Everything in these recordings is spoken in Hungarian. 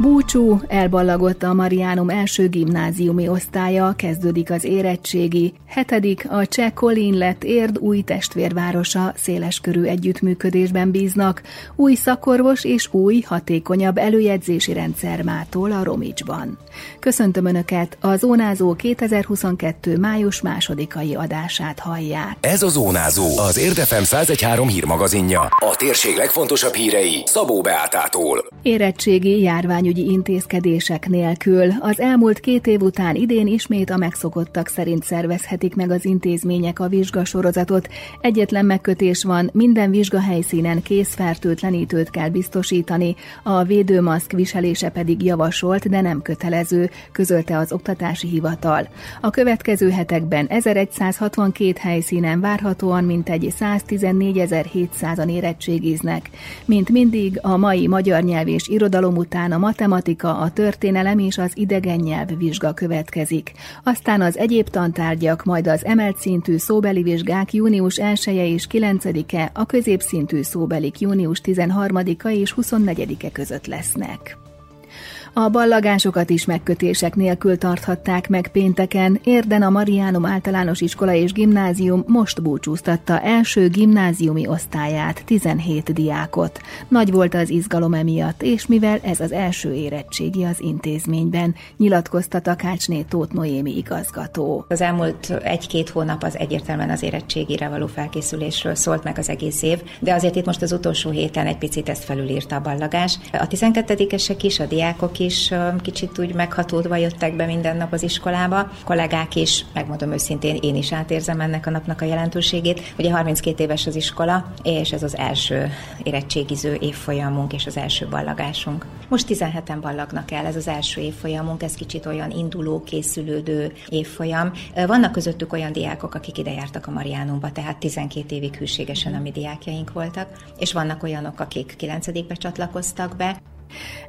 Búcsú elballagott a Mariánum első gimnáziumi osztálya, kezdődik az érettségi. Hetedik a cseh Kolin lett érd új testvérvárosa, széleskörű együttműködésben bíznak. Új szakorvos és új, hatékonyabb előjegyzési rendszer mától a Romicsban. Köszöntöm Önöket, a Zónázó 2022. május másodikai adását hallják. Ez a Zónázó, az Érdefem 1013 hírmagazinja. A térség legfontosabb hírei Szabó Beátától. Érettségi járványügyi intézkedések nélkül az elmúlt két év után idén ismét a megszokottak szerint szervezhetik meg az intézmények a vizsgasorozatot. Egyetlen megkötés van, minden vizsgahelyszínen készfertőtlenítőt kell biztosítani, a védőmaszk viselése pedig javasolt, de nem kötelező, közölte az Oktatási Hivatal. A következő hetekben 1162 helyszínen várhatóan mintegy 114.700-an érettségiznek. Mint mindig, a mai magyar nyelv és irodalom után a matematika, a történelem és az idegen nyelv vizsga következik. Aztán az egyéb tantárgyak, majd az emelt szintű szóbeli vizsgák június 1 -e és 9-e, a középszintű szóbelik június 13-a és 24-e között lesznek. A ballagásokat is megkötések nélkül tarthatták meg pénteken. Érden a Mariánum általános iskola és gimnázium most búcsúztatta első gimnáziumi osztályát, 17 diákot. Nagy volt az izgalom emiatt, és mivel ez az első érettségi az intézményben, nyilatkozta Takácsné Tóth Noémi igazgató. Az elmúlt egy-két hónap az egyértelműen az érettségire való felkészülésről szólt meg az egész év, de azért itt most az utolsó héten egy picit ezt felülírta a ballagás. A 12-esek is, a diákok is kicsit úgy meghatódva jöttek be minden nap az iskolába. A kollégák is, megmondom őszintén, én is átérzem ennek a napnak a jelentőségét. Ugye 32 éves az iskola, és ez az első érettségiző évfolyamunk és az első ballagásunk. Most 17-en ballagnak el, ez az első évfolyamunk, ez kicsit olyan induló, készülődő évfolyam. Vannak közöttük olyan diákok, akik ide jártak a Mariánumba, tehát 12 évig hűségesen a mi diákjaink voltak, és vannak olyanok, akik 9 csatlakoztak be,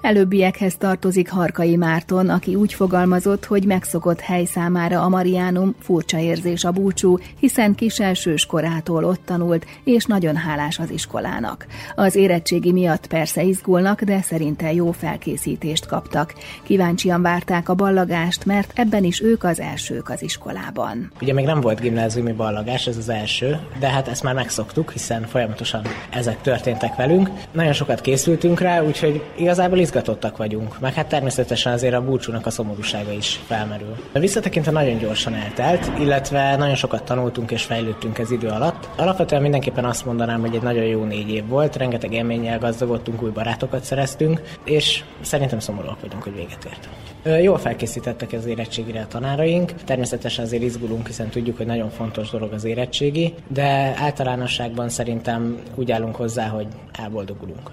Előbbiekhez tartozik Harkai Márton, aki úgy fogalmazott, hogy megszokott hely számára a Mariánum furcsa érzés a búcsú, hiszen kiselsős korától ott tanult, és nagyon hálás az iskolának. Az érettségi miatt persze izgulnak, de szerinte jó felkészítést kaptak. Kíváncsian várták a ballagást, mert ebben is ők az elsők az iskolában. Ugye még nem volt gimnáziumi ballagás, ez az első, de hát ezt már megszoktuk, hiszen folyamatosan ezek történtek velünk. Nagyon sokat készültünk rá, úgyhogy igazából izgatottak vagyunk, meg hát természetesen azért a búcsúnak a szomorúsága is felmerül. Visszatekintve nagyon gyorsan eltelt, illetve nagyon sokat tanultunk és fejlődtünk ez idő alatt. Alapvetően mindenképpen azt mondanám, hogy egy nagyon jó négy év volt, rengeteg élménnyel gazdagodtunk, új barátokat szereztünk, és szerintem szomorúak vagyunk, hogy véget ért. Jól felkészítettek az érettségire a tanáraink, természetesen azért izgulunk, hiszen tudjuk, hogy nagyon fontos dolog az érettségi, de általánosságban szerintem úgy állunk hozzá, hogy elboldogulunk.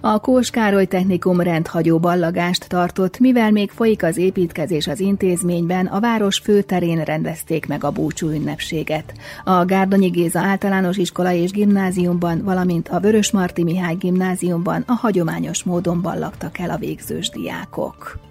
A Kós Károly Technikum rendhagyó ballagást tartott, mivel még folyik az építkezés az intézményben, a város főterén rendezték meg a búcsú ünnepséget. A Gárdonyi Géza általános iskola és gimnáziumban, valamint a Vörös Marti Mihály gimnáziumban a hagyományos módon ballagtak el a végzős diákok.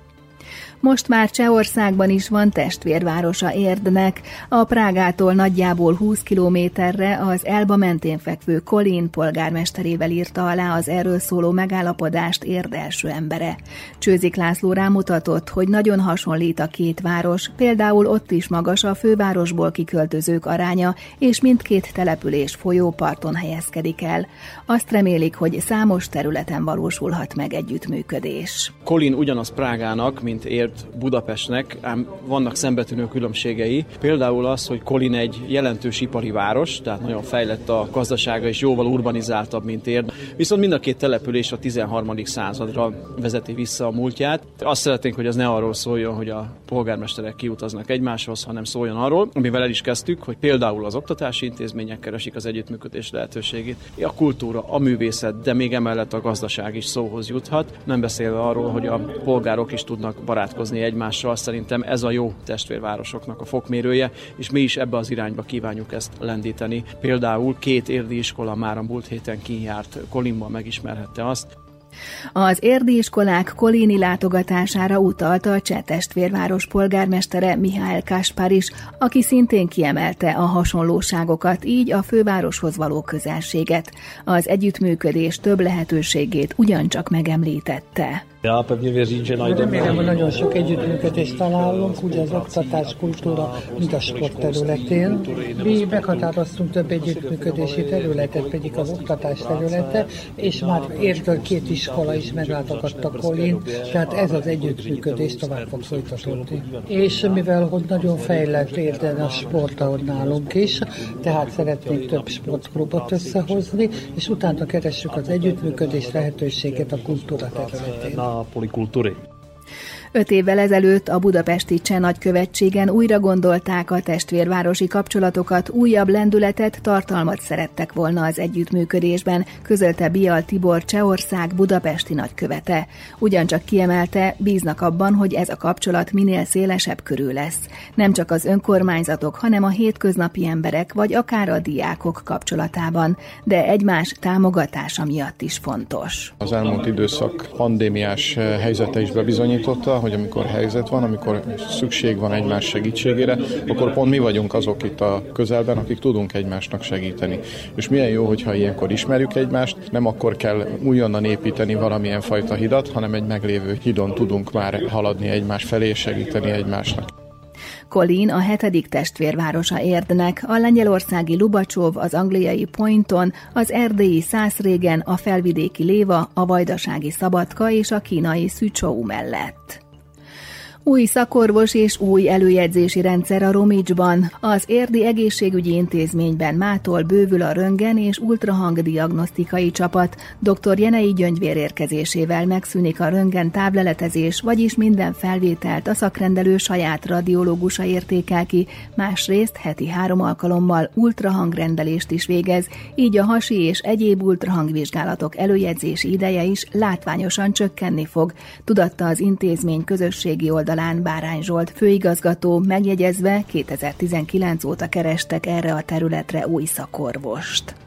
Most már Csehországban is van testvérvárosa Érdnek. A Prágától nagyjából 20 kilométerre az Elba mentén fekvő Kolin polgármesterével írta alá az erről szóló megállapodást Érd első embere. Csőzik László rámutatott, hogy nagyon hasonlít a két város, például ott is magas a fővárosból kiköltözők aránya, és mindkét település folyóparton helyezkedik el. Azt remélik, hogy számos területen valósulhat meg együttműködés. Kolin ugyanaz Prágának, mint Érd azért Budapestnek, ám vannak szembetűnő különbségei. Például az, hogy Kolin egy jelentős ipari város, tehát nagyon fejlett a gazdasága és jóval urbanizáltabb, mint Érd. Viszont mind a két település a 13. századra vezeti vissza a múltját. Azt szeretnénk, hogy az ne arról szóljon, hogy a polgármesterek kiutaznak egymáshoz, hanem szóljon arról, amivel el is kezdtük, hogy például az oktatási intézmények keresik az együttműködés lehetőségét, a kultúra, a művészet, de még emellett a gazdaság is szóhoz juthat, nem beszélve arról, hogy a polgárok is tudnak barátkozni barátkozni egymással, szerintem ez a jó testvérvárosoknak a fokmérője, és mi is ebbe az irányba kívánjuk ezt lendíteni. Például két érdi iskola már a múlt héten kijárt Kolimban megismerhette azt, Az érdi iskolák kolini látogatására utalt a cseh testvérváros polgármestere Mihály Káspár is, aki szintén kiemelte a hasonlóságokat, így a fővároshoz való közelséget. Az együttműködés több lehetőségét ugyancsak megemlítette. Já pevně věřím, že najdeme. Remélem, hogy nagyon sok együttműködést találunk, ugye az oktatás, kultúra, mind a sport területén. Mi meghatároztunk több együttműködési területet, pedig az oktatás területe, és már értől két iskola is meglátogatta Kolin, tehát ez az együttműködés tovább fog folytatódni. És mivel hogy nagyon fejlett érden a sport, ahogy nálunk is, tehát szeretnénk több sportklubot összehozni, és utána keressük az együttműködés lehetőséget a kultúra területén polikultury. Öt évvel ezelőtt a budapesti Cseh nagykövetségen újra gondolták a testvérvárosi kapcsolatokat, újabb lendületet, tartalmat szerettek volna az együttműködésben, közölte Bial Tibor Csehország budapesti nagykövete. Ugyancsak kiemelte, bíznak abban, hogy ez a kapcsolat minél szélesebb körül lesz. Nem csak az önkormányzatok, hanem a hétköznapi emberek, vagy akár a diákok kapcsolatában, de egymás támogatása miatt is fontos. Az elmúlt időszak pandémiás helyzete is bebizonyította, hogy amikor helyzet van, amikor szükség van egymás segítségére, akkor pont mi vagyunk azok itt a közelben, akik tudunk egymásnak segíteni. És milyen jó, hogyha ilyenkor ismerjük egymást, nem akkor kell újonnan építeni valamilyen fajta hidat, hanem egy meglévő hidon tudunk már haladni egymás felé és segíteni egymásnak. Kolin a hetedik testvérvárosa Érdnek, a lengyelországi Lubacsov, az angliai Pointon, az erdélyi Szászrégen, a felvidéki Léva, a vajdasági Szabadka és a kínai Szücsou mellett. Új szakorvos és új előjegyzési rendszer a Romicsban. Az Érdi Egészségügyi Intézményben mától bővül a röngen és ultrahang diagnosztikai csapat. Dr. Jenei Gyöngyvér érkezésével megszűnik a röngen távleletezés, vagyis minden felvételt a szakrendelő saját radiológusa értékel ki, másrészt heti három alkalommal ultrahangrendelést is végez, így a hasi és egyéb ultrahangvizsgálatok előjegyzési ideje is látványosan csökkenni fog, tudatta az intézmény közösségi oldal oldalán Bárány Zsolt főigazgató megjegyezve 2019 óta kerestek erre a területre új szakorvost.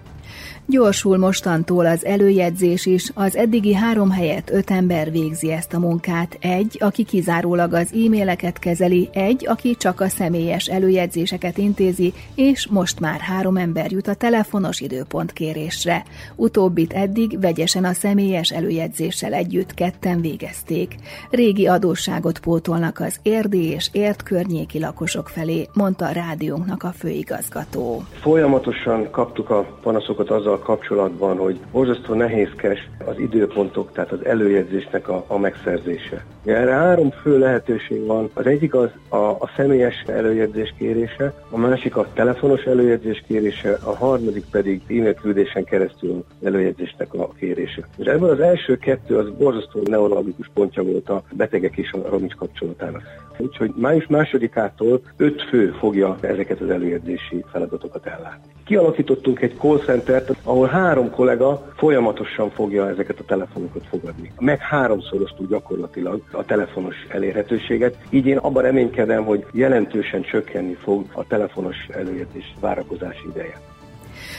Gyorsul mostantól az előjegyzés is, az eddigi három helyet öt ember végzi ezt a munkát. Egy, aki kizárólag az e-maileket kezeli, egy, aki csak a személyes előjegyzéseket intézi, és most már három ember jut a telefonos időpontkérésre. Utóbbit eddig vegyesen a személyes előjegyzéssel együtt ketten végezték. Régi adósságot pótolnak az érdi és ért környéki lakosok felé, mondta a rádiónknak a főigazgató. Folyamatosan kaptuk a panaszokat azzal kapcsolatban, hogy borzasztó nehézkes az időpontok, tehát az előjegyzésnek a, a megszerzése. Erre három fő lehetőség van. Az egyik az a, a személyes előjegyzés kérése, a másik a telefonos előjegyzés kérése, a harmadik pedig e-mail küldésen keresztül előjegyzésnek a kérése. És ebből az első kettő az borzasztó neurologikus pontja volt a betegek és a romics kapcsolatának. Úgyhogy május másodikától öt fő fogja ezeket az előjegyzési feladatokat ellátni. Kialakítottunk egy call centert, ahol három kollega folyamatosan fogja ezeket a telefonokat fogadni. Meg háromszoroztuk gyakorlatilag a telefonos elérhetőséget, így én abban reménykedem, hogy jelentősen csökkenni fog a telefonos előjegyzés várakozási ideje.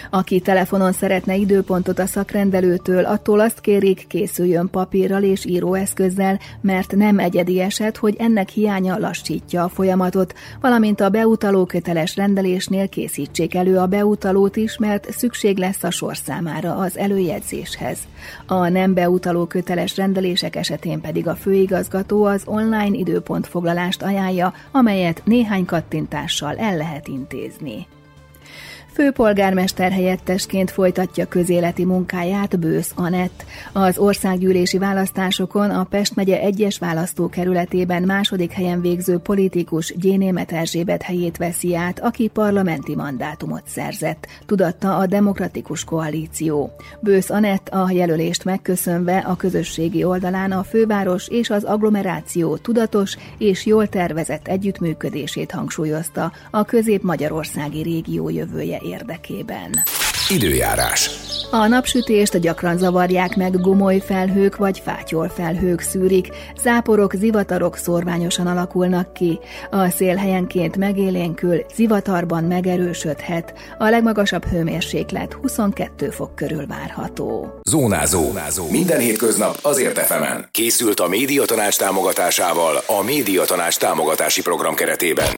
Aki telefonon szeretne időpontot a szakrendelőtől, attól azt kérik, készüljön papírral és íróeszközzel, mert nem egyedi eset, hogy ennek hiánya lassítja a folyamatot, valamint a beutaló köteles rendelésnél készítsék elő a beutalót is, mert szükség lesz a sorszámára az előjegyzéshez. A nem beutaló köteles rendelések esetén pedig a főigazgató az online időpontfoglalást ajánlja, amelyet néhány kattintással el lehet intézni. Főpolgármester helyettesként folytatja közéleti munkáját Bősz Anett. Az országgyűlési választásokon a Pest megye egyes választókerületében második helyen végző politikus Gyénémet Erzsébet helyét veszi át, aki parlamenti mandátumot szerzett, tudatta a Demokratikus Koalíció. Bősz Anett a jelölést megköszönve a közösségi oldalán a főváros és az agglomeráció tudatos és jól tervezett együttműködését hangsúlyozta a közép-magyarországi régió jövője érdekében. Időjárás. A napsütést gyakran zavarják meg gomoly felhők vagy fátyol felhők szűrik, záporok, zivatarok szorványosan alakulnak ki. A szél helyenként megélénkül, zivatarban megerősödhet. A legmagasabb hőmérséklet 22 fok körül várható. Zónázó. Zónázó. Minden hétköznap azért efemen. Készült a médiatanács támogatásával a médiatanács támogatási program keretében.